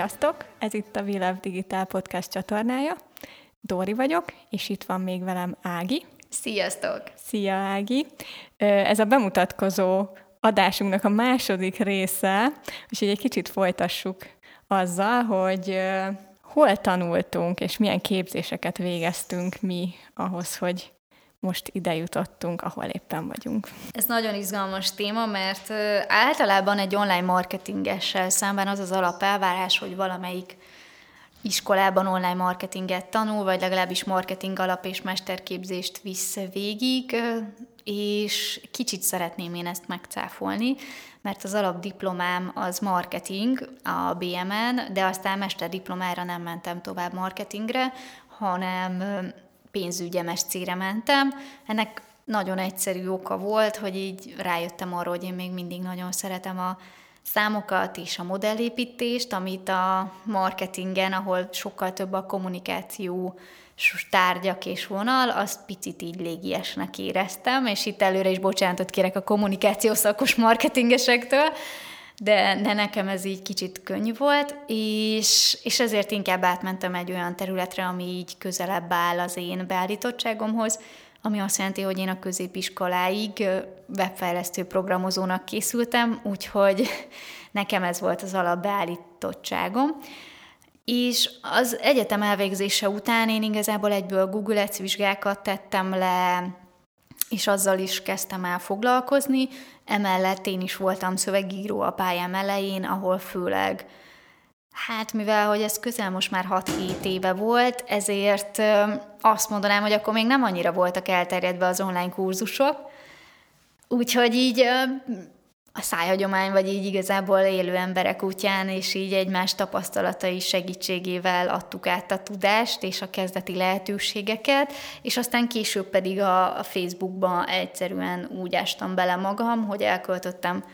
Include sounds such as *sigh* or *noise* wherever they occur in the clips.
Sziasztok! Ez itt a We Digitál Podcast csatornája. Dóri vagyok, és itt van még velem Ági. Sziasztok! Szia Ági! Ez a bemutatkozó adásunknak a második része, úgyhogy egy kicsit folytassuk azzal, hogy hol tanultunk, és milyen képzéseket végeztünk mi ahhoz, hogy most ide jutottunk, ahol éppen vagyunk. Ez nagyon izgalmas téma, mert általában egy online marketingessel szemben az az alapelvárás, hogy valamelyik iskolában online marketinget tanul, vagy legalábbis marketing alap és mesterképzést visz végig, és kicsit szeretném én ezt megcáfolni, mert az alapdiplomám az marketing a BMN, de aztán mesterdiplomára nem mentem tovább marketingre, hanem pénzügyi MSC-re mentem. Ennek nagyon egyszerű oka volt, hogy így rájöttem arra, hogy én még mindig nagyon szeretem a számokat és a modellépítést, amit a marketingen, ahol sokkal több a kommunikáció tárgyak és vonal, azt picit így légiesnek éreztem, és itt előre is bocsánatot kérek a kommunikáció szakos marketingesektől, de, de nekem ez így kicsit könnyű volt, és, és ezért inkább átmentem egy olyan területre, ami így közelebb áll az én beállítottságomhoz, ami azt jelenti, hogy én a középiskoláig webfejlesztő programozónak készültem, úgyhogy *laughs* nekem ez volt az alapbeállítottságom. És az egyetem elvégzése után én igazából egyből Google Ads vizsgákat tettem le, és azzal is kezdtem el foglalkozni. Emellett én is voltam szövegíró a pályám elején, ahol főleg Hát mivel, hogy ez közel most már 6-7 éve volt, ezért azt mondanám, hogy akkor még nem annyira voltak elterjedve az online kurzusok, úgyhogy így a szájhagyomány, vagy így igazából élő emberek útján, és így egymás tapasztalatai segítségével adtuk át a tudást és a kezdeti lehetőségeket, és aztán később pedig a, a Facebookba egyszerűen úgy ástam bele magam, hogy elköltöttem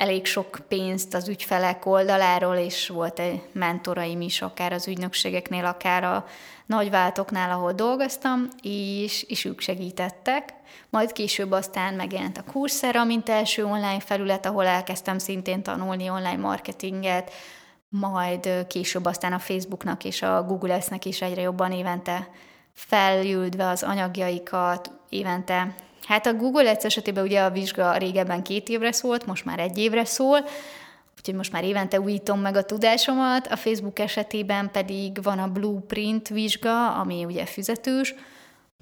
elég sok pénzt az ügyfelek oldaláról, és volt egy mentoraim is, akár az ügynökségeknél, akár a nagyváltoknál, ahol dolgoztam, és, és ők segítettek. Majd később aztán megjelent a Coursera, mint első online felület, ahol elkezdtem szintén tanulni online marketinget, majd később aztán a Facebooknak és a Google nek is egyre jobban évente feljüldve az anyagjaikat, évente Hát a Google Ads esetében ugye a vizsga régebben két évre szólt, most már egy évre szól, úgyhogy most már évente újítom meg a tudásomat, a Facebook esetében pedig van a Blueprint vizsga, ami ugye fizetős,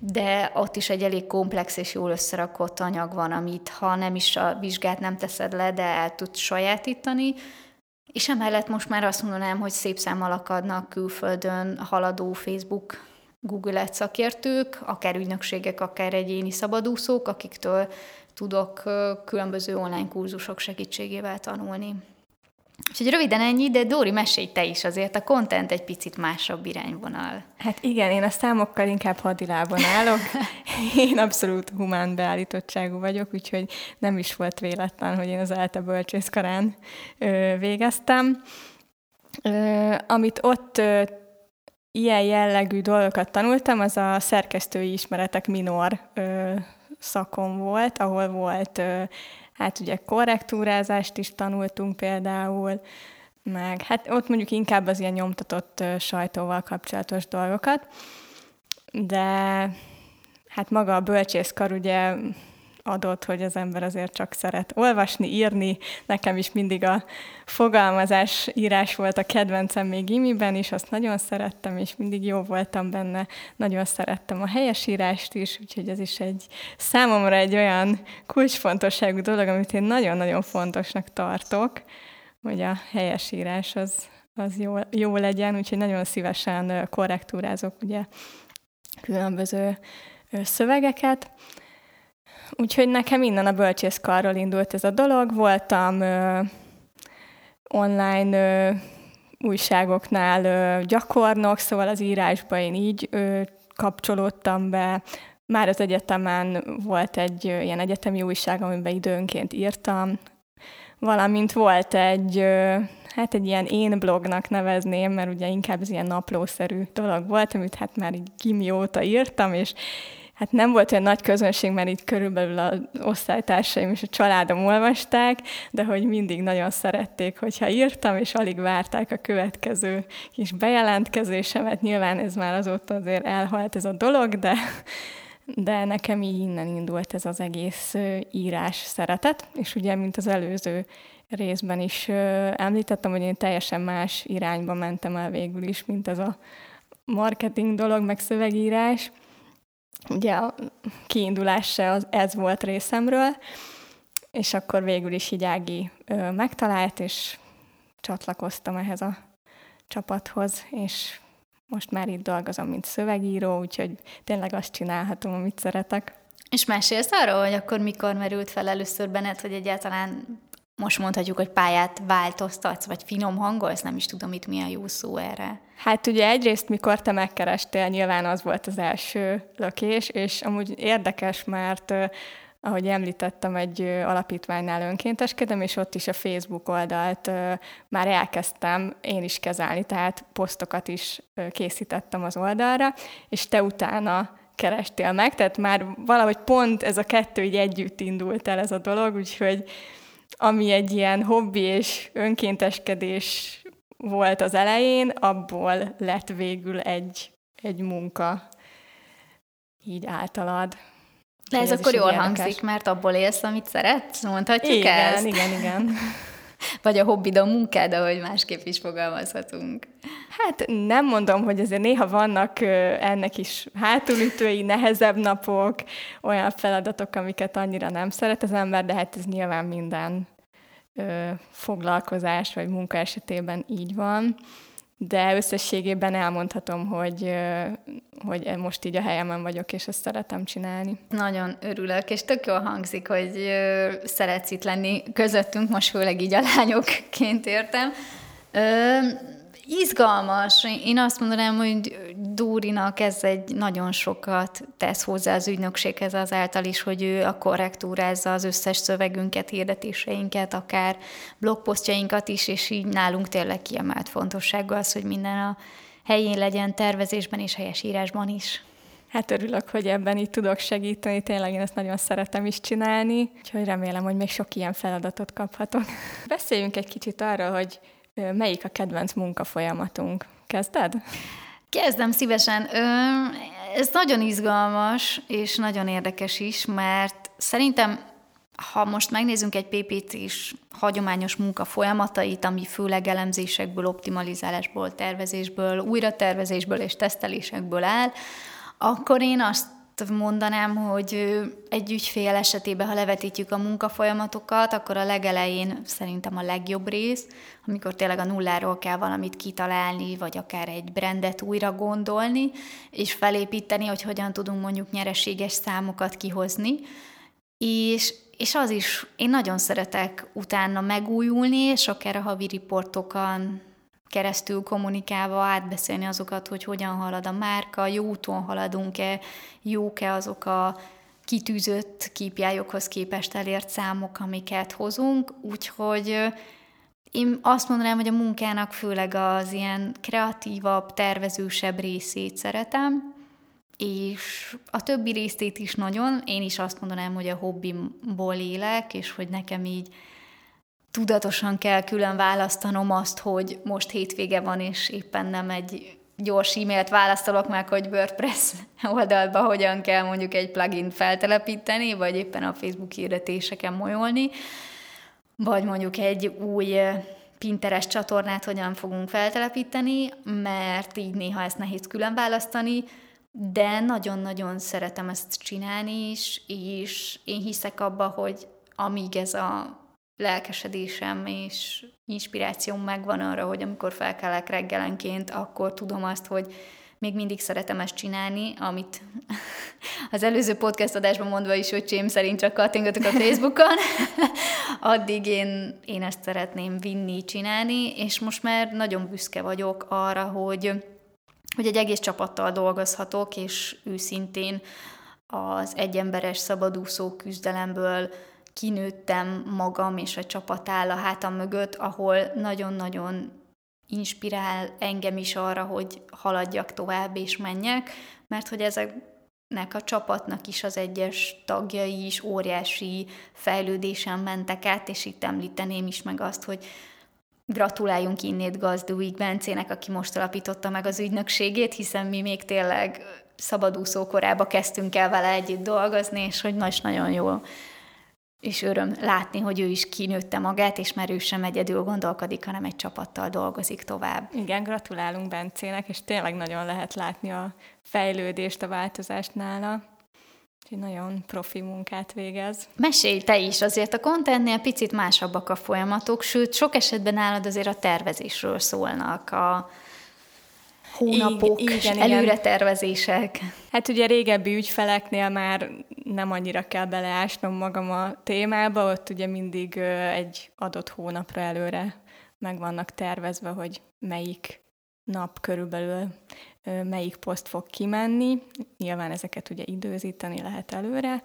de ott is egy elég komplex és jól összerakott anyag van, amit ha nem is a vizsgát nem teszed le, de el tudsz sajátítani, és emellett most már azt mondanám, hogy szép számmal akadnak külföldön haladó Facebook Google Ads szakértők, akár ügynökségek, akár egyéni szabadúszók, akiktől tudok különböző online kurzusok segítségével tanulni. Úgyhogy röviden ennyi, de Dóri, mesélj te is azért, a content egy picit másabb irányvonal. Hát igen, én a számokkal inkább hadilában állok. *laughs* Én abszolút humán beállítottságú vagyok, úgyhogy nem is volt véletlen, hogy én az ELTE bölcsészkarán végeztem. Amit ott ilyen jellegű dolgokat tanultam, az a szerkesztői ismeretek minor ö, szakon volt, ahol volt, ö, hát ugye korrektúrázást is tanultunk például, meg hát ott mondjuk inkább az ilyen nyomtatott ö, sajtóval kapcsolatos dolgokat, de hát maga a bölcsészkar ugye adott, hogy az ember azért csak szeret olvasni, írni. Nekem is mindig a fogalmazás írás volt a kedvencem még imiben is, azt nagyon szerettem, és mindig jó voltam benne. Nagyon szerettem a helyesírást is, úgyhogy ez is egy számomra egy olyan kulcsfontosságú dolog, amit én nagyon-nagyon fontosnak tartok, hogy a helyesírás az, az jó, jó legyen, úgyhogy nagyon szívesen korrektúrázok ugye különböző szövegeket. Úgyhogy nekem innen a bölcsészkarról indult ez a dolog. Voltam ö, online ö, újságoknál ö, gyakornok, szóval az írásba én így ö, kapcsolódtam be. Már az egyetemen volt egy ö, ilyen egyetemi újság, amiben időnként írtam, valamint volt egy, ö, hát egy ilyen én blognak nevezném, mert ugye inkább ez ilyen naplószerű dolog volt, amit hát már így gimi óta írtam, és hát nem volt olyan nagy közönség, mert itt körülbelül az osztálytársaim és a családom olvasták, de hogy mindig nagyon szerették, hogyha írtam, és alig várták a következő kis bejelentkezésemet. Nyilván ez már azóta azért elhalt ez a dolog, de, de nekem így innen indult ez az egész írás szeretet, és ugye, mint az előző részben is említettem, hogy én teljesen más irányba mentem el végül is, mint ez a marketing dolog, meg szövegírás. Ugye a kiindulás az, ez volt részemről, és akkor végül is így Ági ö, megtalált, és csatlakoztam ehhez a csapathoz, és most már itt dolgozom, mint szövegíró, úgyhogy tényleg azt csinálhatom, amit szeretek. És mesélsz arról, hogy akkor mikor merült fel először benned, hogy egyáltalán most mondhatjuk, hogy pályát változtatsz, vagy finom hangolsz, nem is tudom itt mi a jó szó erre. Hát ugye egyrészt, mikor te megkerestél, nyilván az volt az első lökés, és amúgy érdekes, mert ahogy említettem, egy alapítványnál önkénteskedem, és ott is a Facebook oldalt már elkezdtem én is kezelni, tehát posztokat is készítettem az oldalra, és te utána kerestél meg, tehát már valahogy pont ez a kettő így együtt indult el ez a dolog, úgyhogy ami egy ilyen hobbi és önkénteskedés volt az elején, abból lett végül egy, egy munka így általad. De ez, ez akkor jól érdekes. hangzik, mert abból élsz, amit szeretsz, mondhatjuk igen, ezt? Igen, igen, *laughs* Vagy a hobbid a munkád, ahogy másképp is fogalmazhatunk. Hát nem mondom, hogy azért néha vannak ennek is hátulütői, nehezebb napok, olyan feladatok, amiket annyira nem szeret az ember, de hát ez nyilván minden foglalkozás vagy munka esetében így van de összességében elmondhatom, hogy, hogy most így a helyemen vagyok, és ezt szeretem csinálni. Nagyon örülök, és tök jól hangzik, hogy szeretsz itt lenni közöttünk, most főleg így a lányokként értem. Izgalmas. Én azt mondanám, hogy Dúrinak ez egy nagyon sokat tesz hozzá az ügynökséghez azáltal is, hogy ő a korrektúrázza az összes szövegünket, hirdetéseinket, akár blogposztjainkat is, és így nálunk tényleg kiemelt fontosságú az, hogy minden a helyén legyen tervezésben és helyes írásban is. Hát örülök, hogy ebben itt tudok segíteni, tényleg én ezt nagyon szeretem is csinálni, úgyhogy remélem, hogy még sok ilyen feladatot kaphatok. Beszéljünk egy kicsit arról, hogy Melyik a kedvenc munkafolyamatunk? Kezded? Kezdem szívesen. Ez nagyon izgalmas, és nagyon érdekes is, mert szerintem, ha most megnézzünk egy PPC-s hagyományos munka folyamatait, ami főleg elemzésekből, optimalizálásból, tervezésből, újratervezésből és tesztelésekből áll, akkor én azt mondanám, hogy egy ügyfél esetében, ha levetítjük a munkafolyamatokat, akkor a legelején szerintem a legjobb rész, amikor tényleg a nulláról kell valamit kitalálni, vagy akár egy brandet újra gondolni, és felépíteni, hogy hogyan tudunk mondjuk nyereséges számokat kihozni. És, és az is, én nagyon szeretek utána megújulni, és akár a havi riportokon keresztül kommunikálva átbeszélni azokat, hogy hogyan halad a márka, jó úton haladunk-e, jók-e azok a kitűzött kípjájokhoz képest elért számok, amiket hozunk, úgyhogy én azt mondanám, hogy a munkának főleg az ilyen kreatívabb, tervezősebb részét szeretem, és a többi részét is nagyon. Én is azt mondanám, hogy a hobbimból élek, és hogy nekem így tudatosan kell külön választanom azt, hogy most hétvége van, és éppen nem egy gyors e-mailt választolok meg, hogy WordPress *laughs* oldalba hogyan kell mondjuk egy plugin feltelepíteni, vagy éppen a Facebook hirdetéseken molyolni, vagy mondjuk egy új Pinterest csatornát hogyan fogunk feltelepíteni, mert így néha ezt nehéz külön választani, de nagyon-nagyon szeretem ezt csinálni is, és én hiszek abba, hogy amíg ez a lelkesedésem és inspirációm megvan arra, hogy amikor felkelek reggelenként, akkor tudom azt, hogy még mindig szeretem ezt csinálni, amit *laughs* az előző podcast adásban mondva is, hogy csém szerint csak kattingatok a Facebookon, *laughs* addig én, én ezt szeretném vinni, csinálni, és most már nagyon büszke vagyok arra, hogy, hogy egy egész csapattal dolgozhatok, és őszintén az egyemberes szabadúszó küzdelemből kinőttem magam és a csapat áll a hátam mögött, ahol nagyon-nagyon inspirál engem is arra, hogy haladjak tovább és menjek, mert hogy ezek nek a csapatnak is az egyes tagjai is óriási fejlődésen mentek át, és itt említeném is meg azt, hogy gratuláljunk innét Gazdúig Bencének, aki most alapította meg az ügynökségét, hiszen mi még tényleg szabadúszó korába kezdtünk el vele együtt dolgozni, és hogy nagy nagyon jó és öröm látni, hogy ő is kinőtte magát, és már ő sem egyedül gondolkodik, hanem egy csapattal dolgozik tovább. Igen, gratulálunk Bencének, és tényleg nagyon lehet látni a fejlődést, a változást nála. Úgyhogy nagyon profi munkát végez. Mesélj te is, azért a contentnél picit másabbak a folyamatok, sőt, sok esetben nálad azért a tervezésről szólnak, a, hónapok, igen, igen, előretervezések. Hát ugye régebbi ügyfeleknél már nem annyira kell beleásnom magam a témába, ott ugye mindig egy adott hónapra előre meg vannak tervezve, hogy melyik nap körülbelül melyik poszt fog kimenni. Nyilván ezeket ugye időzíteni lehet előre.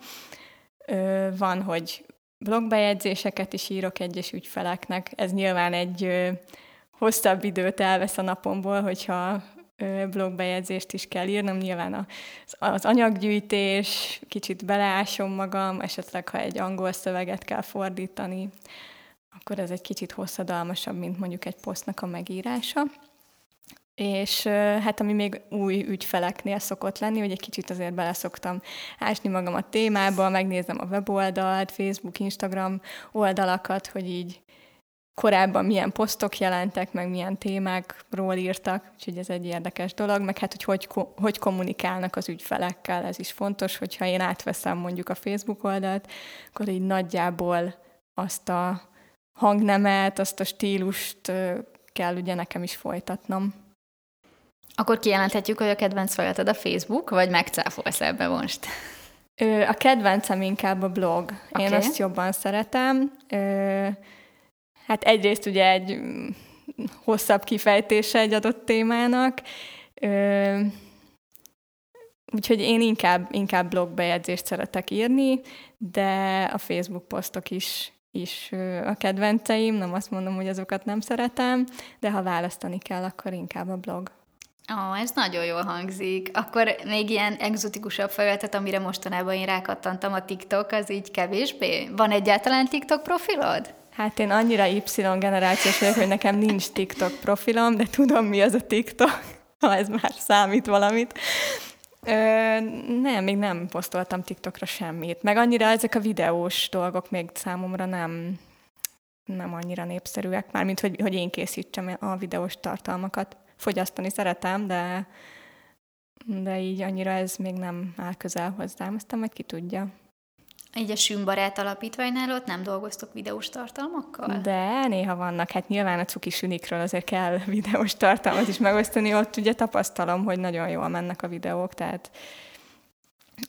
Van, hogy blogbejegyzéseket is írok egyes ügyfeleknek. Ez nyilván egy hosszabb időt elvesz a napomból, hogyha blogbejegyzést is kell írnom, nyilván az, anyaggyűjtés, kicsit beleásom magam, esetleg ha egy angol szöveget kell fordítani, akkor ez egy kicsit hosszadalmasabb, mint mondjuk egy posztnak a megírása. És hát ami még új ügyfeleknél szokott lenni, hogy egy kicsit azért beleszoktam ásni magam a témába, megnézem a weboldalt, Facebook, Instagram oldalakat, hogy így korábban milyen posztok jelentek, meg milyen témákról írtak, úgyhogy ez egy érdekes dolog, meg hát, hogy hogy, hogy kommunikálnak az ügyfelekkel, ez is fontos, hogyha én átveszem mondjuk a Facebook oldalt, akkor így nagyjából azt a hangnemet, azt a stílust kell ugye nekem is folytatnom. Akkor kijelenthetjük, hogy a kedvenc fajatod a Facebook, vagy megcáfolsz ebbe most? A kedvencem inkább a blog. Okay. Én azt jobban szeretem. Hát egyrészt ugye egy mm, hosszabb kifejtése egy adott témának, úgyhogy én inkább, inkább blogbejegyzést szeretek írni, de a Facebook posztok is, is a kedvenceim, nem azt mondom, hogy azokat nem szeretem, de ha választani kell, akkor inkább a blog. Ó, ez nagyon jól hangzik. Akkor még ilyen egzotikusabb felületet, amire mostanában én rákattantam a TikTok, az így kevésbé? Van egyáltalán TikTok profilod? Hát én annyira Y generációs vagyok, hogy nekem nincs TikTok profilom, de tudom, mi az a TikTok, *laughs* ha ez már számít valamit. Ö, nem, még nem posztoltam TikTokra semmit. Meg annyira ezek a videós dolgok még számomra nem, nem annyira népszerűek, mármint hogy, hogy én készítsem a videós tartalmakat. Fogyasztani szeretem, de, de így annyira ez még nem áll közel hozzám, aztán majd ki tudja. Így a Sümbarát alapítványnál ott nem dolgoztok videós tartalmakkal? De néha vannak. Hát nyilván a cuki sünikről azért kell *laughs* videós tartalmat is megosztani. Ott ugye tapasztalom, hogy nagyon jól mennek a videók, tehát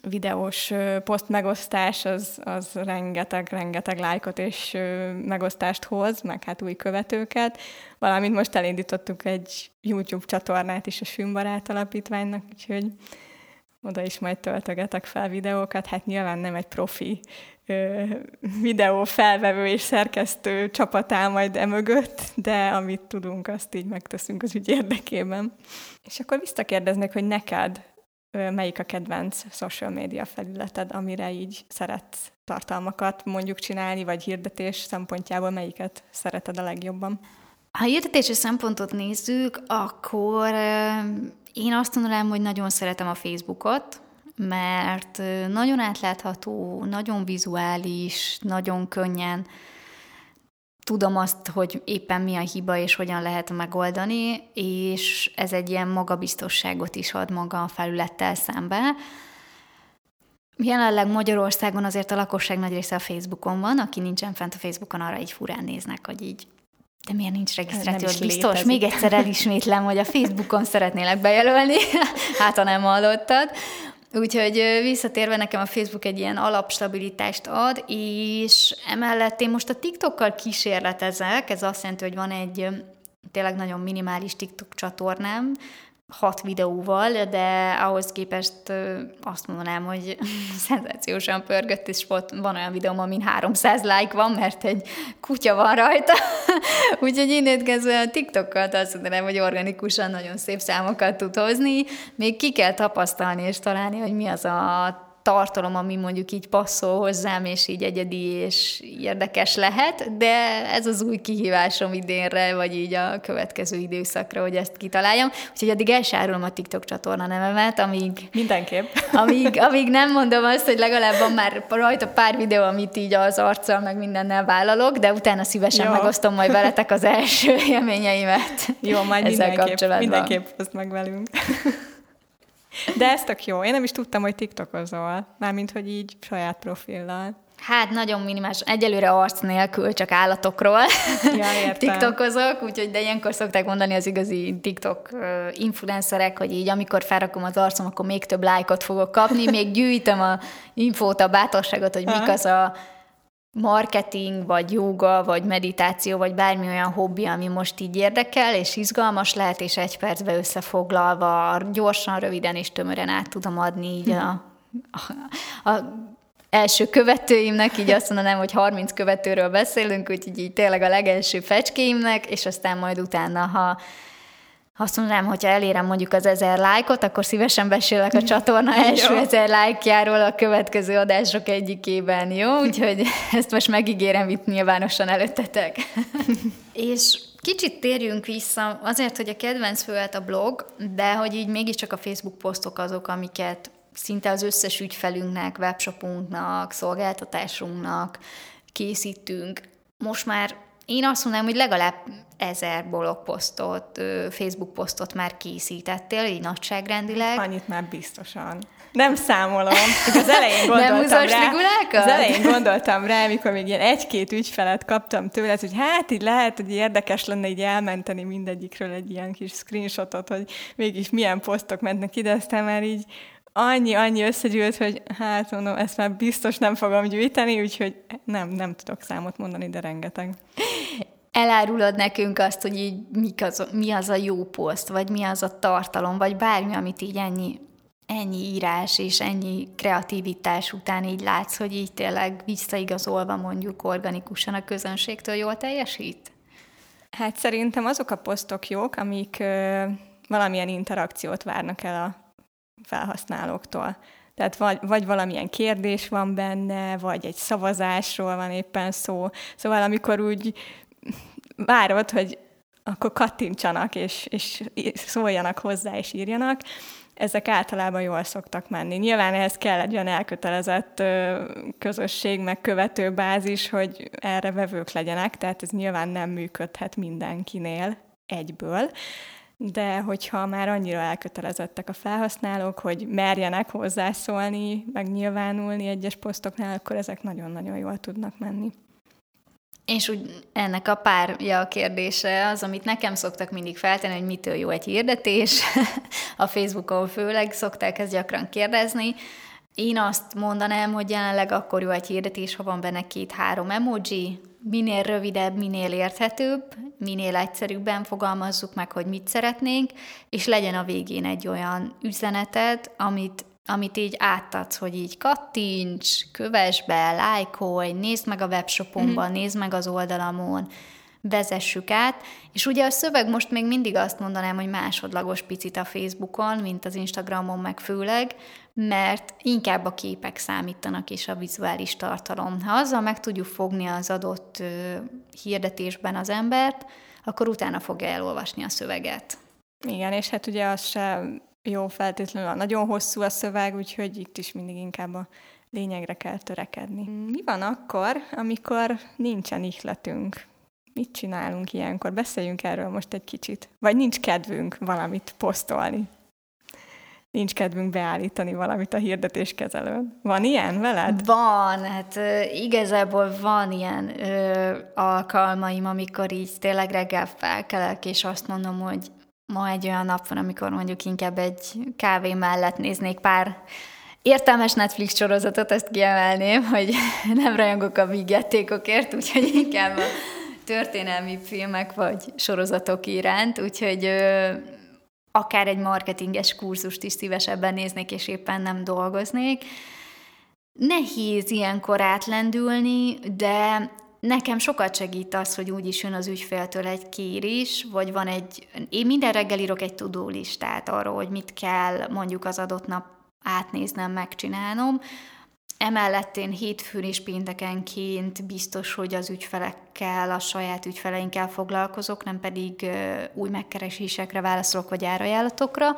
videós poszt megosztás az, az rengeteg, rengeteg lájkot és megosztást hoz, meg hát új követőket. Valamint most elindítottuk egy YouTube csatornát is a Sümbarát alapítványnak, úgyhogy oda is majd töltögetek fel videókat, hát nyilván nem egy profi ö, videó felvevő és szerkesztő csapat áll majd emögött, de amit tudunk, azt így megteszünk az ügy érdekében. És akkor visszakérdeznék, hogy neked ö, melyik a kedvenc social media felületed, amire így szeretsz tartalmakat mondjuk csinálni, vagy hirdetés szempontjából melyiket szereted a legjobban? Ha hirdetési szempontot nézzük, akkor én azt mondanám, hogy nagyon szeretem a Facebookot, mert nagyon átlátható, nagyon vizuális, nagyon könnyen tudom azt, hogy éppen mi a hiba és hogyan lehet megoldani, és ez egy ilyen magabiztosságot is ad maga a felülettel szembe. Jelenleg Magyarországon azért a lakosság nagy része a Facebookon van, aki nincsen fent a Facebookon, arra így furán néznek, hogy így de miért nincs regisztráció? Biztos, még egyszer elismétlem, hogy a Facebookon szeretnélek bejelölni, *laughs* hát ha nem hallottad. Úgyhogy visszatérve nekem a Facebook egy ilyen alapstabilitást ad, és emellett én most a TikTokkal kísérletezek, ez azt jelenti, hogy van egy tényleg nagyon minimális TikTok csatornám, hat videóval, de ahhoz képest azt mondanám, hogy *laughs* szenzációsan pörgött, és volt, van olyan videóm, amin 300 like van, mert egy kutya van rajta. *laughs* Úgyhogy innét kezdve a TikTokkal azt mondanám, hogy organikusan nagyon szép számokat tud hozni. Még ki kell tapasztalni és találni, hogy mi az a tartalom, ami mondjuk így passzol hozzám, és így egyedi és érdekes lehet, de ez az új kihívásom idénre, vagy így a következő időszakra, hogy ezt kitaláljam. Úgyhogy addig elsárulom a TikTok csatorna nevemet, amíg... Mindenképp. *laughs* Amíg, amíg nem mondom azt, hogy legalább van már rajta pár videó, amit így az arccal meg mindennel vállalok, de utána szívesen Jó. megosztom majd veletek az első *laughs* élményeimet. Jó, majd ezzel mindenképp, kapcsolatban. mindenképp azt meg velünk. *laughs* De ez tök jó. Én nem is tudtam, hogy TikTokozol. Mármint, hogy így saját profillal. Hát nagyon minimális. Egyelőre arc nélkül, csak állatokról ja, TikTokozok, úgyhogy de ilyenkor szokták mondani az igazi TikTok influencerek, hogy így amikor felrakom az arcom, akkor még több lájkot fogok kapni, még gyűjtöm a infót, a bátorságot, hogy mik az a marketing, vagy joga, vagy meditáció, vagy bármi olyan hobbi, ami most így érdekel, és izgalmas lehet, és egy percbe összefoglalva, gyorsan, röviden és tömören át tudom adni így a, a, a első követőimnek, így azt mondanám, hogy 30 követőről beszélünk, úgyhogy így tényleg a legelső fecskéimnek, és aztán majd utána, ha azt mondanám, hogyha elérem mondjuk az ezer lájkot, akkor szívesen besélek a csatorna *laughs* első ezer lájkjáról a következő adások egyikében, jó? Úgyhogy *laughs* ezt most megígérem itt nyilvánosan előttetek. *laughs* És kicsit térjünk vissza, azért, hogy a kedvenc főlet a blog, de hogy így mégiscsak a Facebook posztok azok, amiket szinte az összes ügyfelünknek, webshopunknak, szolgáltatásunknak készítünk. Most már én azt mondanám, hogy legalább ezer blogposztot, Facebook posztot már készítettél, így nagyságrendileg. Annyit már biztosan. Nem számolom. *laughs* Az elején gondoltam Nem rá. Az elején gondoltam rá, amikor még ilyen egy-két ügyfelet kaptam tőle, hogy hát így lehet, hogy érdekes lenne így elmenteni mindegyikről egy ilyen kis screenshotot, hogy mégis milyen posztok mentnek ide, aztán már így annyi-annyi összegyűlt, hogy hát mondom, ezt már biztos nem fogom gyűjteni, úgyhogy nem, nem tudok számot mondani, de rengeteg. Elárulod nekünk azt, hogy így mik az, mi az a jó poszt, vagy mi az a tartalom, vagy bármi, amit így ennyi, ennyi írás és ennyi kreativitás után így látsz, hogy így tényleg visszaigazolva mondjuk organikusan a közönségtől jól teljesít? Hát szerintem azok a posztok jók, amik ö, valamilyen interakciót várnak el a felhasználóktól. Tehát vagy, vagy valamilyen kérdés van benne, vagy egy szavazásról van éppen szó. Szóval amikor úgy várod, hogy akkor kattintsanak, és, és szóljanak hozzá, és írjanak, ezek általában jól szoktak menni. Nyilván ehhez kell egy olyan elkötelezett közösség, meg követő bázis, hogy erre vevők legyenek, tehát ez nyilván nem működhet mindenkinél egyből, de hogyha már annyira elkötelezettek a felhasználók, hogy merjenek hozzászólni, megnyilvánulni egyes posztoknál, akkor ezek nagyon-nagyon jól tudnak menni. És úgy ennek a párja a kérdése az, amit nekem szoktak mindig feltenni, hogy mitől jó egy hirdetés. *laughs* a Facebookon főleg szokták ezt gyakran kérdezni. Én azt mondanám, hogy jelenleg akkor jó egy hirdetés, ha van benne két-három emoji, minél rövidebb, minél érthetőbb, minél egyszerűbben fogalmazzuk meg, hogy mit szeretnénk, és legyen a végén egy olyan üzeneted, amit, amit így átadsz, hogy így kattints, kövess be, lájkolj, nézd meg a webshopunkban, mm-hmm. nézd meg az oldalamon, vezessük át, és ugye a szöveg most még mindig azt mondanám, hogy másodlagos picit a Facebookon, mint az Instagramon meg főleg, mert inkább a képek számítanak és a vizuális tartalom. Ha azzal meg tudjuk fogni az adott hirdetésben az embert, akkor utána fogja elolvasni a szöveget. Igen, és hát ugye az se jó feltétlenül, a nagyon hosszú a szöveg, úgyhogy itt is mindig inkább a lényegre kell törekedni. Mi van akkor, amikor nincsen ihletünk? Mit csinálunk ilyenkor? Beszéljünk erről most egy kicsit. Vagy nincs kedvünk valamit posztolni? Nincs kedvünk beállítani valamit a hirdetéskezelőn. Van ilyen veled? Van, hát igazából van ilyen ö, alkalmaim, amikor így tényleg reggel felkelek, és azt mondom, hogy ma egy olyan nap van, amikor mondjuk inkább egy kávé mellett néznék pár értelmes Netflix sorozatot, ezt kiemelném, hogy *laughs* nem rajongok a vígjátékokért, úgyhogy inkább a történelmi filmek vagy sorozatok iránt, úgyhogy ö, akár egy marketinges kurzust is szívesebben néznék, és éppen nem dolgoznék. Nehéz ilyenkor átlendülni, de Nekem sokat segít az, hogy úgy is jön az ügyféltől egy kérés, vagy van egy, én minden reggel írok egy tudó listát arról, hogy mit kell mondjuk az adott nap átnéznem, megcsinálnom. Emellett én hétfőn és péntekenként biztos, hogy az ügyfelekkel, a saját ügyfeleinkkel foglalkozok, nem pedig új megkeresésekre válaszolok, vagy árajánlatokra.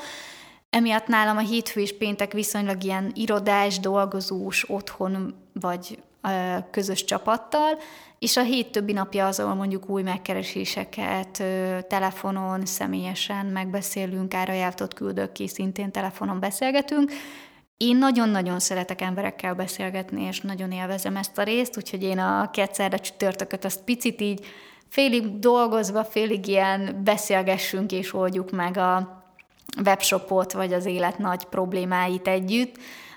Emiatt nálam a hétfő és péntek viszonylag ilyen irodás, dolgozós, otthon vagy közös csapattal, és a hét többi napja az, ahol mondjuk új megkereséseket telefonon, személyesen megbeszélünk, árajánlatot küldök ki, szintén telefonon beszélgetünk. Én nagyon-nagyon szeretek emberekkel beszélgetni, és nagyon élvezem ezt a részt, úgyhogy én a kétszerre csütörtököt azt picit így félig dolgozva, félig ilyen beszélgessünk és oldjuk meg a webshopot, vagy az élet nagy problémáit együtt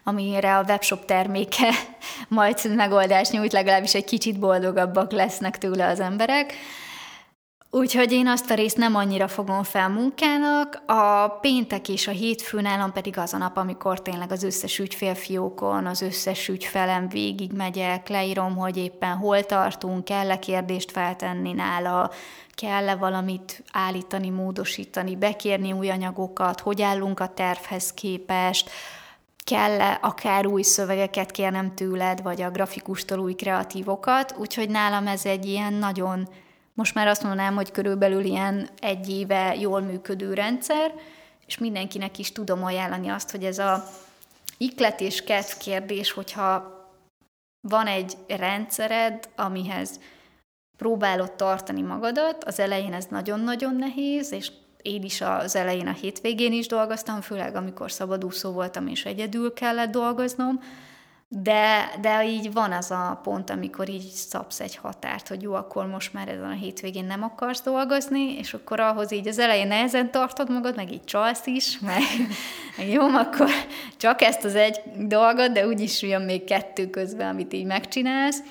amire a webshop terméke *laughs* majd megoldást nyújt, legalábbis egy kicsit boldogabbak lesznek tőle az emberek. Úgyhogy én azt a részt nem annyira fogom fel munkának, a péntek és a hétfő nálam pedig az a nap, amikor tényleg az összes ügyfélfiókon, az összes ügyfelem végig megyek, leírom, hogy éppen hol tartunk, kell-e kérdést feltenni nála, kell-e valamit állítani, módosítani, bekérni új anyagokat, hogy állunk a tervhez képest, kell-e akár új szövegeket kérnem tőled, vagy a grafikustól új kreatívokat, úgyhogy nálam ez egy ilyen nagyon, most már azt mondanám, hogy körülbelül ilyen egy éve jól működő rendszer, és mindenkinek is tudom ajánlani azt, hogy ez a iklet és kedv kérdés, hogyha van egy rendszered, amihez próbálod tartani magadat, az elején ez nagyon-nagyon nehéz, és én is az elején a hétvégén is dolgoztam, főleg amikor szabadúszó voltam és egyedül kellett dolgoznom, de, de így van az a pont, amikor így szabsz egy határt, hogy jó, akkor most már ezen a hétvégén nem akarsz dolgozni, és akkor ahhoz így az elején nehezen tartod magad, meg így csalsz is, meg, meg jó, akkor csak ezt az egy dolgot, de úgyis jön még kettő közben, amit így megcsinálsz,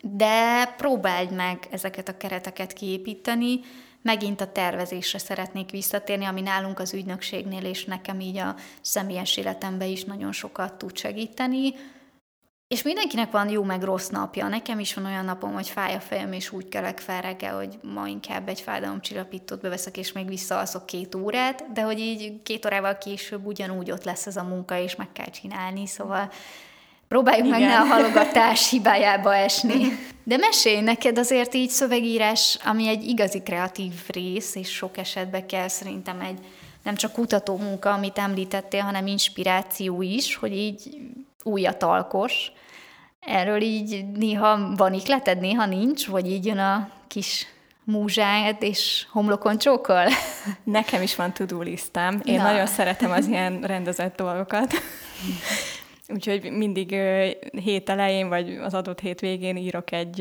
de próbáld meg ezeket a kereteket kiépíteni, megint a tervezésre szeretnék visszatérni, ami nálunk az ügynökségnél, és nekem így a személyes életemben is nagyon sokat tud segíteni. És mindenkinek van jó meg rossz napja. Nekem is van olyan napom, hogy fáj a fejem, és úgy kelek fel reggel, hogy ma inkább egy fájdalomcsillapítót beveszek, és még visszaalszok két órát, de hogy így két órával később ugyanúgy ott lesz ez a munka, és meg kell csinálni, szóval Próbáljuk Igen. meg ne a halogatás *laughs* hibájába esni. De mesélj neked azért így szövegírás, ami egy igazi kreatív rész, és sok esetben kell szerintem egy nem csak kutató munka, amit említettél, hanem inspiráció is, hogy így újat alkos. Erről így néha van ikleted, néha nincs, vagy így jön a kis múzsád és homlokon csókol? Nekem is van tudó listám. Én Na. nagyon szeretem az *laughs* ilyen rendezett dolgokat. Úgyhogy mindig hét elején, vagy az adott hét végén írok egy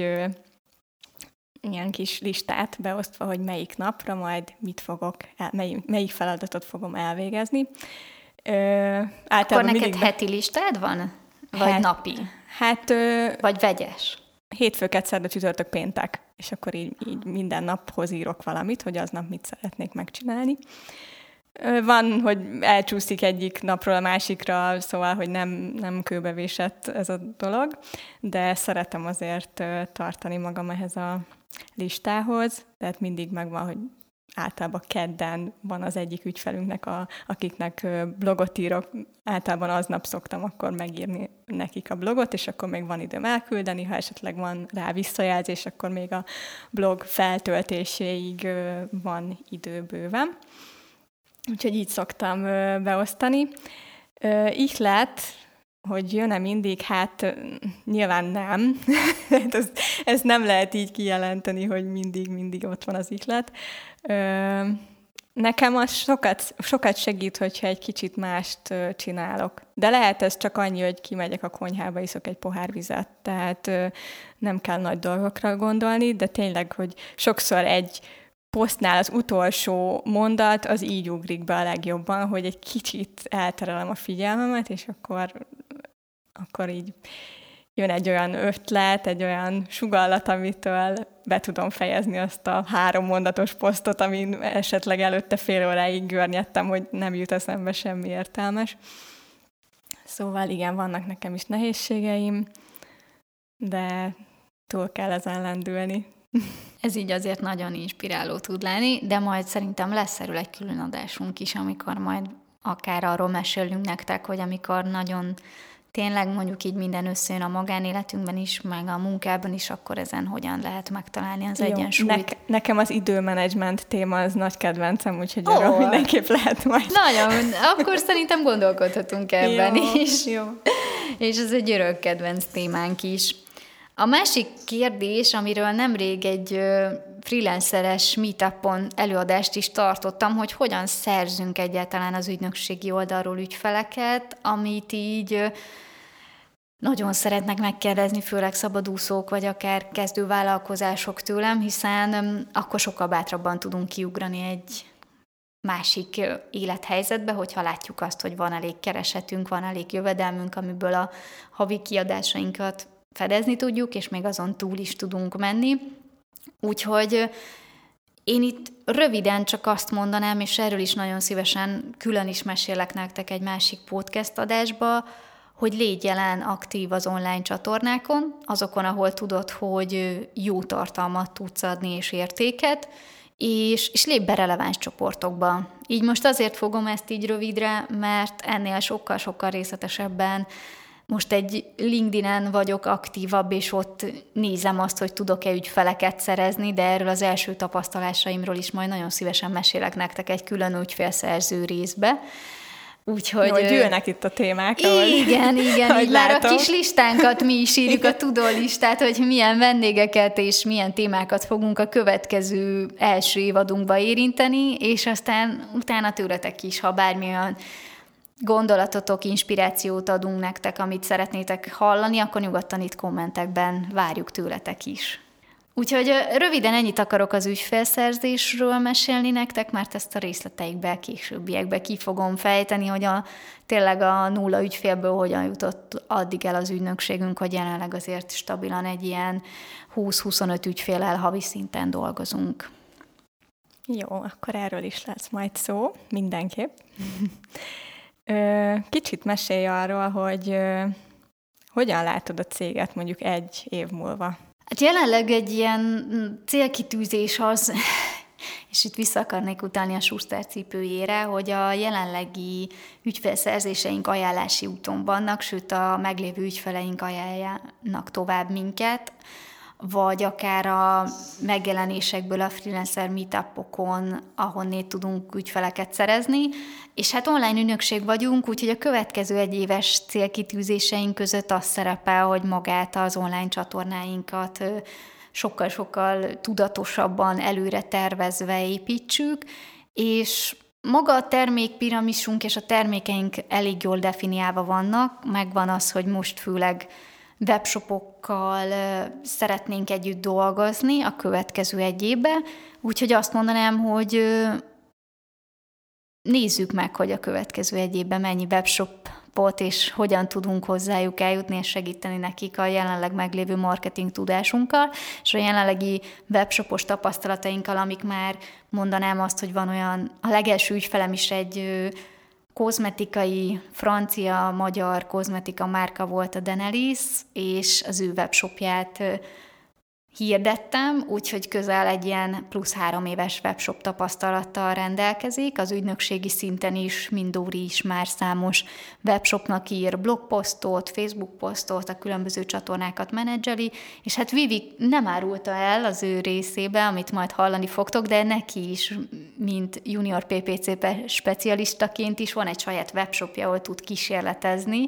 ilyen kis listát beosztva, hogy melyik napra majd mit fogok, el, mely, melyik feladatot fogom elvégezni. Ö, Akkor neked be... heti listád van? Vagy hát, napi? Hát... Ö, vagy vegyes? Hétfőket, szerda, csütörtök, péntek, és akkor így, így minden naphoz írok valamit, hogy aznap mit szeretnék megcsinálni. Van, hogy elcsúszik egyik napról a másikra, szóval, hogy nem, nem kőbevésett ez a dolog, de szeretem azért tartani magam ehhez a listához, tehát mindig megvan, hogy általában kedden van az egyik ügyfelünknek, a, akiknek blogot írok, általában aznap szoktam akkor megírni nekik a blogot, és akkor még van időm elküldeni, ha esetleg van rá visszajelzés, akkor még a blog feltöltéséig van idő bőven. Úgyhogy így szoktam beosztani. Így lett, hogy jön-e mindig, hát nyilván nem. *laughs* Hát ez, ez nem lehet így kijelenteni, hogy mindig-mindig ott van az ihlet. Nekem az sokat, sokat segít, hogyha egy kicsit mást csinálok. De lehet ez csak annyi, hogy kimegyek a konyhába, iszok egy pohár vizet, tehát nem kell nagy dolgokra gondolni, de tényleg, hogy sokszor egy posztnál az utolsó mondat az így ugrik be a legjobban, hogy egy kicsit elterelem a figyelmemet, és akkor, akkor így jön egy olyan ötlet, egy olyan sugallat, amitől be tudom fejezni azt a három mondatos posztot, amin esetleg előtte fél óráig görnyedtem, hogy nem jut eszembe semmi értelmes. Szóval igen, vannak nekem is nehézségeim, de túl kell ezen lendülni. *laughs* Ez így azért nagyon inspiráló tud lenni, de majd szerintem lesz erről egy külön adásunk is, amikor majd akár arról mesélünk nektek, hogy amikor nagyon tényleg mondjuk így minden összejön a magánéletünkben is, meg a munkában is, akkor ezen hogyan lehet megtalálni az Jó, egyensúlyt. Ne- nekem az időmenedzsment téma az nagy kedvencem, úgyhogy oh. arról mindenképp lehet majd. Nagyon, akkor szerintem gondolkodhatunk ebben jó, is. Jó. És ez egy örök kedvenc témánk is. A másik kérdés, amiről nemrég egy freelanceres meetupon előadást is tartottam, hogy hogyan szerzünk egyáltalán az ügynökségi oldalról ügyfeleket, amit így nagyon szeretnek megkérdezni, főleg szabadúszók, vagy akár kezdő vállalkozások tőlem, hiszen akkor sokkal bátrabban tudunk kiugrani egy másik élethelyzetbe, hogyha látjuk azt, hogy van elég keresetünk, van elég jövedelmünk, amiből a havi kiadásainkat fedezni tudjuk, és még azon túl is tudunk menni. Úgyhogy én itt röviden csak azt mondanám, és erről is nagyon szívesen külön is mesélek nektek egy másik podcast adásba, hogy légy jelen aktív az online csatornákon, azokon, ahol tudod, hogy jó tartalmat tudsz adni és értéket, és, és lép be releváns csoportokba. Így most azért fogom ezt így rövidre, mert ennél sokkal-sokkal részletesebben most egy LinkedIn-en vagyok aktívabb, és ott nézem azt, hogy tudok-e ügyfeleket szerezni, de erről az első tapasztalásaimról is majd nagyon szívesen mesélek nektek egy külön ügyfélszerző részbe. Úgyhogy... Jó, hogy ülnek itt a témák. Igen, ahogy, igen, *laughs* ahogy így látom. már a kis listánkat mi is írjuk, a tudólistát, hogy milyen vendégeket és milyen témákat fogunk a következő első évadunkba érinteni, és aztán utána tőletek is, ha bármilyen gondolatotok, inspirációt adunk nektek, amit szeretnétek hallani, akkor nyugodtan itt kommentekben várjuk tőletek is. Úgyhogy röviden ennyit akarok az ügyfélszerzésről mesélni nektek, mert ezt a részleteikbe, későbbiekbe ki fogom fejteni, hogy a, tényleg a nulla ügyfélből hogyan jutott addig el az ügynökségünk, hogy jelenleg azért stabilan egy ilyen 20-25 ügyfélel havi szinten dolgozunk. Jó, akkor erről is lesz majd szó, mindenképp. *laughs* Kicsit mesélj arról, hogy hogyan látod a céget mondjuk egy év múlva? Hát jelenleg egy ilyen célkitűzés az, *laughs* és itt vissza akarnék utalni a Schuster cipőjére, hogy a jelenlegi ügyfélszerzéseink ajánlási úton vannak, sőt a meglévő ügyfeleink ajánljanak tovább minket, vagy akár a megjelenésekből a freelancer meetupokon, ahonnét tudunk ügyfeleket szerezni, és hát online ügynökség vagyunk, úgyhogy a következő egy éves célkitűzéseink között az szerepel, hogy magát az online csatornáinkat sokkal-sokkal tudatosabban előre tervezve építsük, és maga a termékpiramisunk és a termékeink elég jól definiálva vannak, megvan az, hogy most főleg webshopokkal szeretnénk együtt dolgozni a következő egy évben, úgyhogy azt mondanám, hogy nézzük meg, hogy a következő egy évben mennyi webshopot és hogyan tudunk hozzájuk eljutni és segíteni nekik a jelenleg meglévő marketing tudásunkkal, és a jelenlegi webshopos tapasztalatainkkal, amik már mondanám azt, hogy van olyan, a legelső ügyfelem is egy kozmetikai, francia-magyar kozmetika márka volt a Denelis, és az ő webshopját hirdettem, úgyhogy közel egy ilyen plusz három éves webshop tapasztalattal rendelkezik. Az ügynökségi szinten is Mindóri is már számos webshopnak ír blogposztot, Facebook posztot, a különböző csatornákat menedzseli, és hát Vivi nem árulta el az ő részébe, amit majd hallani fogtok, de neki is, mint junior PPC specialistaként is van egy saját webshopja, ahol tud kísérletezni,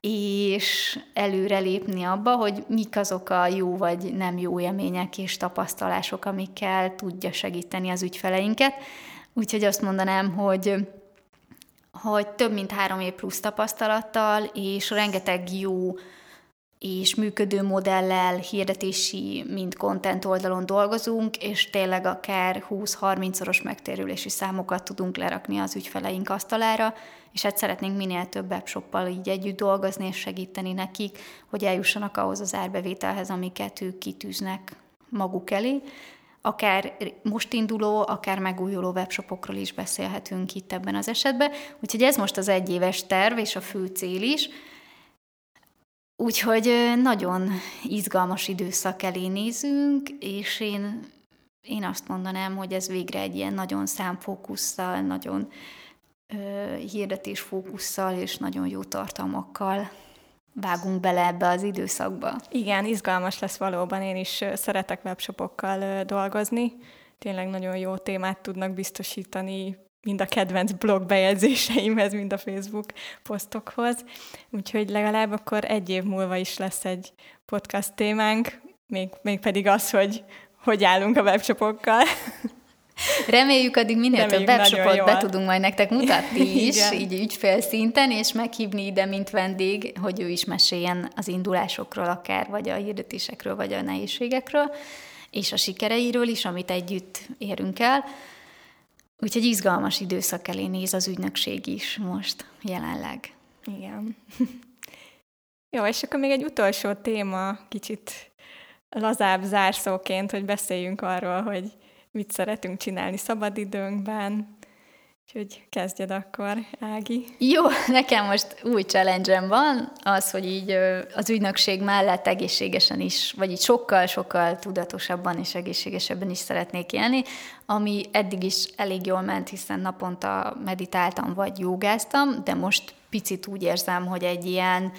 és előrelépni abba, hogy mik azok a jó vagy nem jó élmények és tapasztalások, amikkel tudja segíteni az ügyfeleinket. Úgyhogy azt mondanám, hogy hogy több mint három év plusz tapasztalattal, és rengeteg jó és működő modellel, hirdetési, mind content oldalon dolgozunk, és tényleg akár 20-30-szoros megtérülési számokat tudunk lerakni az ügyfeleink asztalára, és hát szeretnénk minél több webshoppal így együtt dolgozni, és segíteni nekik, hogy eljussanak ahhoz az árbevételhez, amiket ők kitűznek maguk elé. Akár most induló, akár megújuló webshopokról is beszélhetünk itt ebben az esetben. Úgyhogy ez most az egyéves terv és a fő cél is, Úgyhogy nagyon izgalmas időszak elé nézünk, és én, én azt mondanám, hogy ez végre egy ilyen nagyon számfókusszal, nagyon ö, hirdetésfókusszal és nagyon jó tartalmakkal vágunk bele ebbe az időszakba. Igen, izgalmas lesz valóban. Én is szeretek webshopokkal dolgozni. Tényleg nagyon jó témát tudnak biztosítani mind a kedvenc blog bejegyzéseimhez, mind a Facebook posztokhoz. Úgyhogy legalább akkor egy év múlva is lesz egy podcast témánk, még, még pedig az, hogy hogy állunk a webshopokkal. *laughs* Reméljük, addig minél Reméljük több webshopot be tudunk majd nektek mutatni *laughs* is, így ügyfél szinten, és meghívni ide, mint vendég, hogy ő is meséljen az indulásokról akár, vagy a hirdetésekről, vagy a nehézségekről, és a sikereiről is, amit együtt érünk el. Úgyhogy izgalmas időszak elé néz az ügynökség is most jelenleg. Igen. *laughs* Jó, és akkor még egy utolsó téma, kicsit lazább zárszóként, hogy beszéljünk arról, hogy mit szeretünk csinálni szabadidőnkben, Úgyhogy kezdjed akkor, Ági. Jó, *laughs* nekem most új challenge van, az, hogy így az ügynökség mellett egészségesen is, vagy így sokkal-sokkal tudatosabban és egészségesebben is szeretnék élni, ami eddig is elég jól ment, hiszen naponta meditáltam vagy jogáztam, de most picit úgy érzem, hogy egy ilyen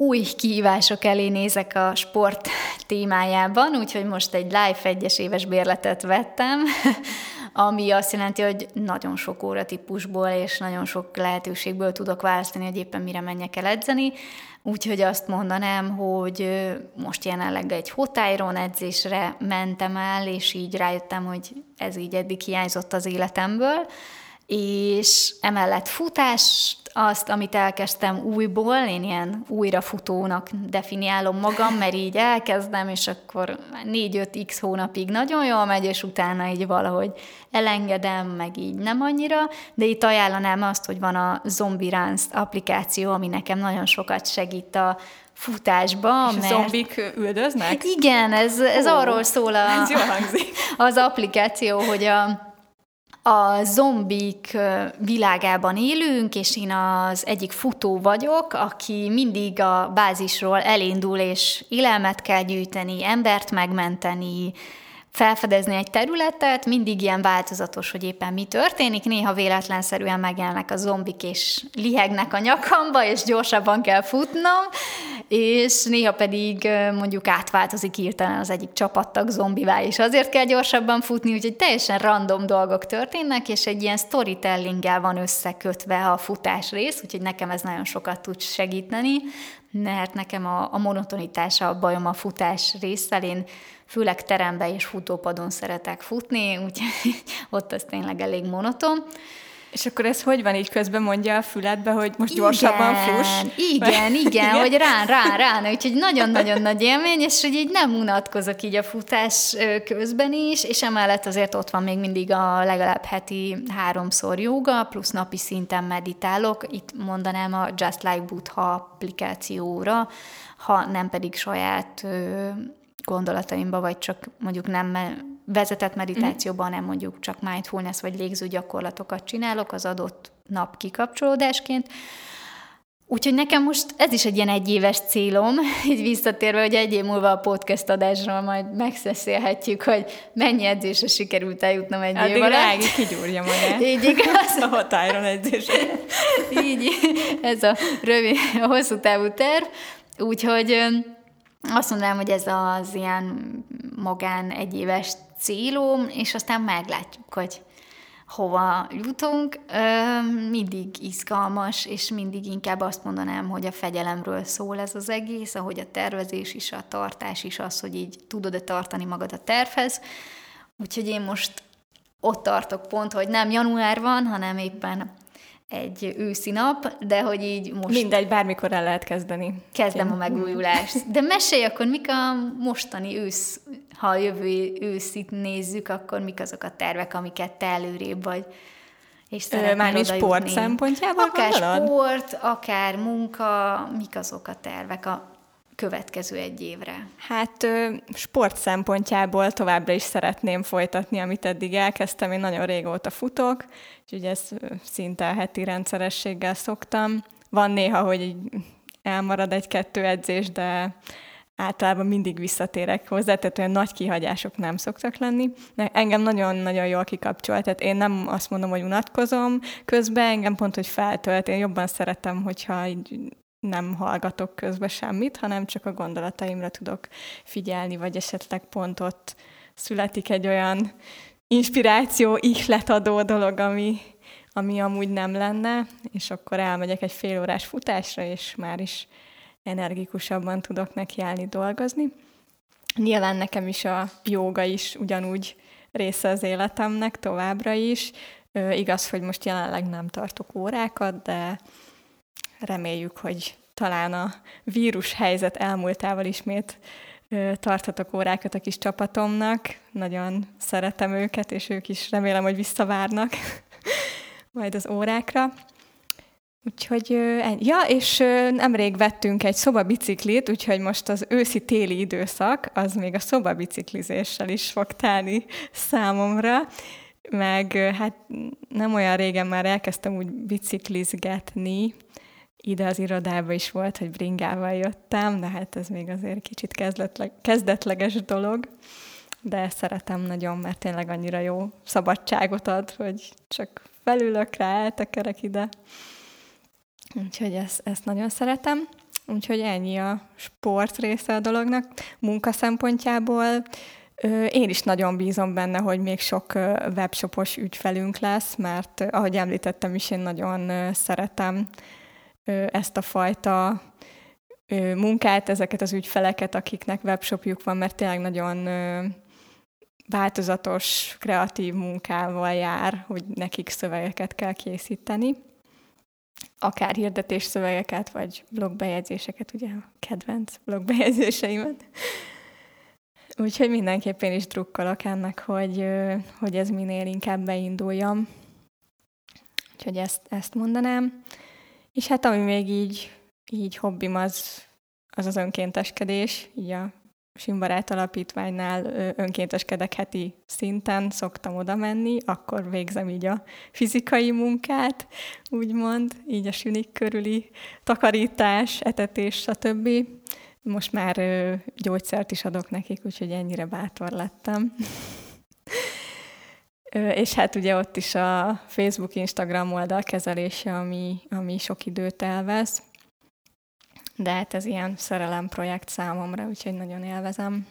új kihívások elé nézek a sport témájában, úgyhogy most egy live egyes éves bérletet vettem, *laughs* ami azt jelenti, hogy nagyon sok óra típusból és nagyon sok lehetőségből tudok választani, hogy éppen mire menjek el edzeni. Úgyhogy azt mondanám, hogy most jelenleg egy hotályron edzésre mentem el, és így rájöttem, hogy ez így eddig hiányzott az életemből, és emellett futást azt, amit elkezdtem újból, én ilyen újrafutónak definiálom magam, mert így elkezdem, és akkor 4-5 x hónapig nagyon jól megy, és utána így valahogy elengedem, meg így nem annyira, de itt ajánlanám azt, hogy van a Zombie Runs applikáció, ami nekem nagyon sokat segít a futásba. És mert... zombik üldöznek? Igen, ez, ez oh, arról szól a, ez jó hangzik. az applikáció, hogy a a zombik világában élünk, és én az egyik futó vagyok, aki mindig a bázisról elindul, és élelmet kell gyűjteni, embert megmenteni, felfedezni egy területet, mindig ilyen változatos, hogy éppen mi történik, néha véletlenszerűen megjelennek a zombik, és lihegnek a nyakamba, és gyorsabban kell futnom, és néha pedig mondjuk átváltozik hirtelen az egyik csapattag zombivá, és azért kell gyorsabban futni, úgyhogy teljesen random dolgok történnek, és egy ilyen storytellinggel van összekötve a futás rész, úgyhogy nekem ez nagyon sokat tud segíteni, mert nekem a, a monotonitása a bajom a futás részsel, én főleg terembe és futópadon szeretek futni, úgyhogy *laughs* ott az tényleg elég monoton. És akkor ez hogy van így közben mondja a füledbe, hogy most igen, gyorsabban fuss? Igen, igen, igen, hogy rá, rá, rá, úgyhogy nagyon-nagyon nagy élmény, és hogy így nem unatkozok így a futás közben is, és emellett azért ott van még mindig a legalább heti háromszor joga, plusz napi szinten meditálok, itt mondanám a Just Like Buddha applikációra, ha nem pedig saját gondolataimba, vagy csak mondjuk nem vezetett meditációban, nem mondjuk csak mindfulness vagy légző gyakorlatokat csinálok az adott nap kikapcsolódásként. Úgyhogy nekem most ez is egy ilyen egyéves célom, *laughs* így visszatérve, hogy egy év múlva a podcast adásról majd megszeszélhetjük, hogy mennyi edzésre sikerült eljutnom egy Addig év alatt. Addig kigyúrja magát. *laughs* Így igaz. A határon edzésre. *laughs* így, ez a rövid, a hosszú távú terv. Úgyhogy azt mondanám, hogy ez az ilyen magán egyéves célom, és aztán meglátjuk, hogy hova jutunk. Mindig izgalmas, és mindig inkább azt mondanám, hogy a fegyelemről szól ez az egész, ahogy a tervezés is, a tartás is az, hogy így tudod-e tartani magad a tervhez. Úgyhogy én most ott tartok pont, hogy nem január van, hanem éppen egy őszi nap, de hogy így most... Mindegy, bármikor el lehet kezdeni. Kezdem a megújulást. De mesélj akkor, mik a mostani ősz, ha a jövő őszit nézzük, akkor mik azok a tervek, amiket te előrébb vagy, és Mármint sport szempontjából Akár gondolod? sport, akár munka, mik azok a tervek a következő egy évre? Hát sport szempontjából továbbra is szeretném folytatni, amit eddig elkezdtem. Én nagyon régóta futok, úgyhogy ezt szinte heti rendszerességgel szoktam. Van néha, hogy elmarad egy-kettő edzés, de általában mindig visszatérek hozzá, tehát olyan nagy kihagyások nem szoktak lenni. Engem nagyon-nagyon jól kikapcsol, tehát én nem azt mondom, hogy unatkozom közben, engem pont, hogy feltölt. Én jobban szeretem, hogyha így nem hallgatok közben semmit, hanem csak a gondolataimra tudok figyelni, vagy esetleg pont ott születik egy olyan inspiráció, ihletadó dolog, ami, ami amúgy nem lenne, és akkor elmegyek egy fél órás futásra, és már is energikusabban tudok nekiállni dolgozni. Nyilván nekem is a jóga is ugyanúgy része az életemnek továbbra is. igaz, hogy most jelenleg nem tartok órákat, de reméljük, hogy talán a vírus helyzet elmúltával ismét tarthatok órákat a kis csapatomnak. Nagyon szeretem őket, és ők is remélem, hogy visszavárnak *laughs* majd az órákra. Úgyhogy, ja, és nemrég vettünk egy szobabiciklit, úgyhogy most az őszi-téli időszak, az még a szobabiciklizéssel is fog telni számomra, meg hát nem olyan régen már elkezdtem úgy biciklizgetni, ide az irodába is volt, hogy bringával jöttem, de hát ez még azért kicsit kezdetleg, kezdetleges dolog, de szeretem nagyon, mert tényleg annyira jó szabadságot ad, hogy csak felülök rá, eltekerek ide. Úgyhogy ezt, ezt nagyon szeretem. Úgyhogy ennyi a sport része a dolognak. Munka szempontjából én is nagyon bízom benne, hogy még sok webshopos ügyfelünk lesz, mert ahogy említettem is, én nagyon szeretem ezt a fajta munkát, ezeket az ügyfeleket, akiknek webshopjuk van, mert tényleg nagyon változatos, kreatív munkával jár, hogy nekik szövegeket kell készíteni. Akár hirdetés szövegeket, vagy blogbejegyzéseket, ugye a kedvenc blogbejegyzéseimet. Úgyhogy mindenképpen is drukkolok ennek, hogy, hogy ez minél inkább beinduljon. Úgyhogy ezt, ezt mondanám. És hát ami még így, így hobbim, az az, az önkénteskedés, így a Simbarát Alapítványnál önkénteskedek heti szinten, szoktam oda menni, akkor végzem így a fizikai munkát, úgymond, így a sünik körüli takarítás, etetés, stb. Most már gyógyszert is adok nekik, úgyhogy ennyire bátor lettem. És hát ugye ott is a Facebook, Instagram oldal kezelése, ami, ami sok időt elvesz. De hát ez ilyen szerelem projekt számomra, úgyhogy nagyon élvezem.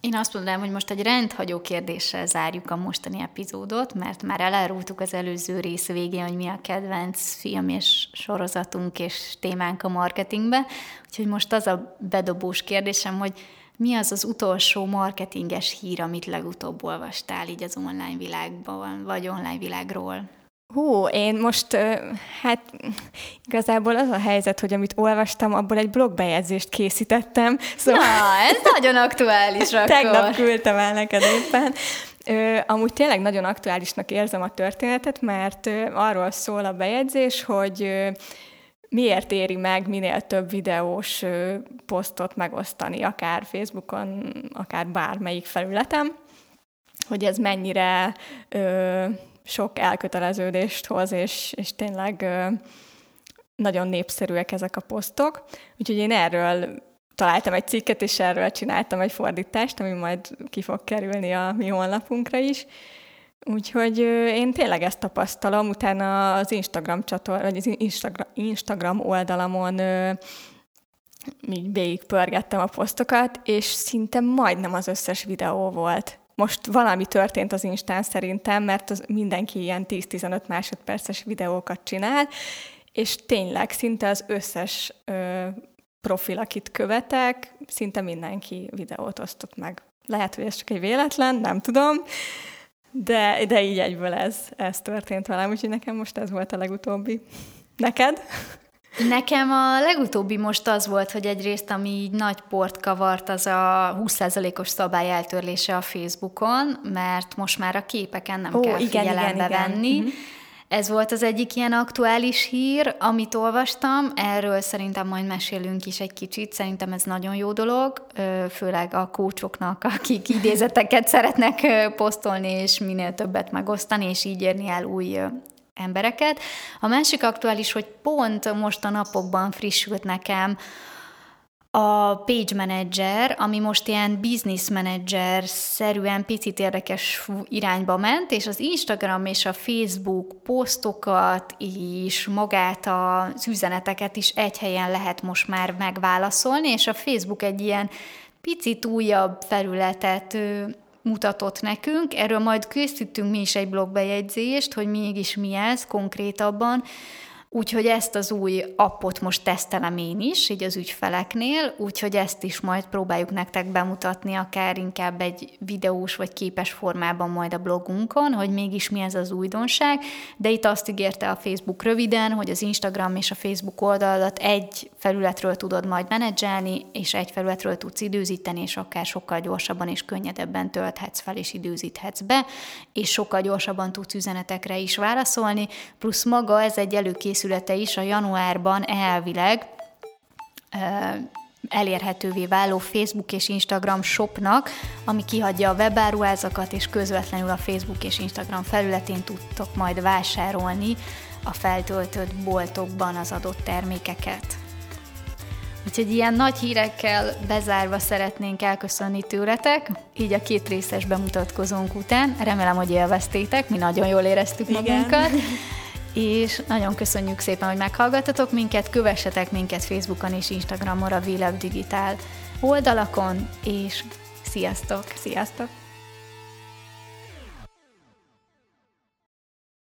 Én azt mondanám, hogy most egy rendhagyó kérdéssel zárjuk a mostani epizódot, mert már elárultuk az előző rész végén, hogy mi a kedvenc film és sorozatunk és témánk a marketingbe. Úgyhogy most az a bedobós kérdésem, hogy mi az az utolsó marketinges hír, amit legutóbb olvastál így az online világban, vagy online világról? Hú, én most, hát igazából az a helyzet, hogy amit olvastam, abból egy blogbejegyzést készítettem. Szóval... Na, ez nagyon aktuális *laughs* akkor. Tegnap küldtem el neked éppen. Amúgy tényleg nagyon aktuálisnak érzem a történetet, mert arról szól a bejegyzés, hogy miért éri meg minél több videós posztot megosztani, akár Facebookon, akár bármelyik felületem, hogy ez mennyire ö, sok elköteleződést hoz, és, és tényleg ö, nagyon népszerűek ezek a posztok. Úgyhogy én erről találtam egy cikket, és erről csináltam egy fordítást, ami majd ki fog kerülni a mi honlapunkra is. Úgyhogy én tényleg ezt tapasztalom, utána az Instagram csator, vagy az Instagram, oldalamon így végigpörgettem a posztokat, és szinte majdnem az összes videó volt. Most valami történt az Instán szerintem, mert az mindenki ilyen 10-15 másodperces videókat csinál, és tényleg szinte az összes ö, profil, akit követek, szinte mindenki videót osztott meg. Lehet, hogy ez csak egy véletlen, nem tudom, De, de így egyből ez, ez történt velem, úgyhogy nekem most ez volt a legutóbbi. Neked? Nekem a legutóbbi most az volt, hogy egyrészt, ami így nagy port kavart, az a 20%-os szabály eltörlése a Facebookon, mert most már a képeken nem Ó, kell igen, figyelembe igen, venni. Igen. Uh-huh. Ez volt az egyik ilyen aktuális hír, amit olvastam, erről szerintem majd mesélünk is egy kicsit, szerintem ez nagyon jó dolog, főleg a kócsoknak, akik idézeteket *laughs* szeretnek posztolni, és minél többet megosztani, és így érni el új embereket. A másik aktuális, hogy pont most a napokban frissült nekem a Page Manager, ami most ilyen business manager szerűen picit érdekes irányba ment, és az Instagram és a Facebook posztokat és magát az üzeneteket is egy helyen lehet most már megválaszolni, és a Facebook egy ilyen picit újabb felületet mutatott nekünk. Erről majd készítünk mi is egy blogbejegyzést, hogy mégis mi ez konkrétabban, Úgyhogy ezt az új appot most tesztelem én is, így az ügyfeleknél, úgyhogy ezt is majd próbáljuk nektek bemutatni, akár inkább egy videós vagy képes formában majd a blogunkon, hogy mégis mi ez az újdonság, de itt azt ígérte a Facebook röviden, hogy az Instagram és a Facebook oldaladat egy felületről tudod majd menedzselni, és egy felületről tudsz időzíteni, és akár sokkal gyorsabban és könnyedebben tölthetsz fel és időzíthetsz be, és sokkal gyorsabban tudsz üzenetekre is válaszolni, plusz maga ez egy előkészülés készülete is a januárban elvileg elérhetővé váló Facebook és Instagram shopnak, ami kihagyja a webáruházakat, és közvetlenül a Facebook és Instagram felületén tudtok majd vásárolni a feltöltött boltokban az adott termékeket. Úgyhogy ilyen nagy hírekkel bezárva szeretnénk elköszönni tőletek, így a két részes bemutatkozónk után. Remélem, hogy élveztétek, mi nagyon jól éreztük magunkat. Igen *laughs* és nagyon köszönjük szépen, hogy meghallgattatok minket, kövessetek minket Facebookon és Instagramon a Világ Digitál oldalakon, és sziasztok! Sziasztok!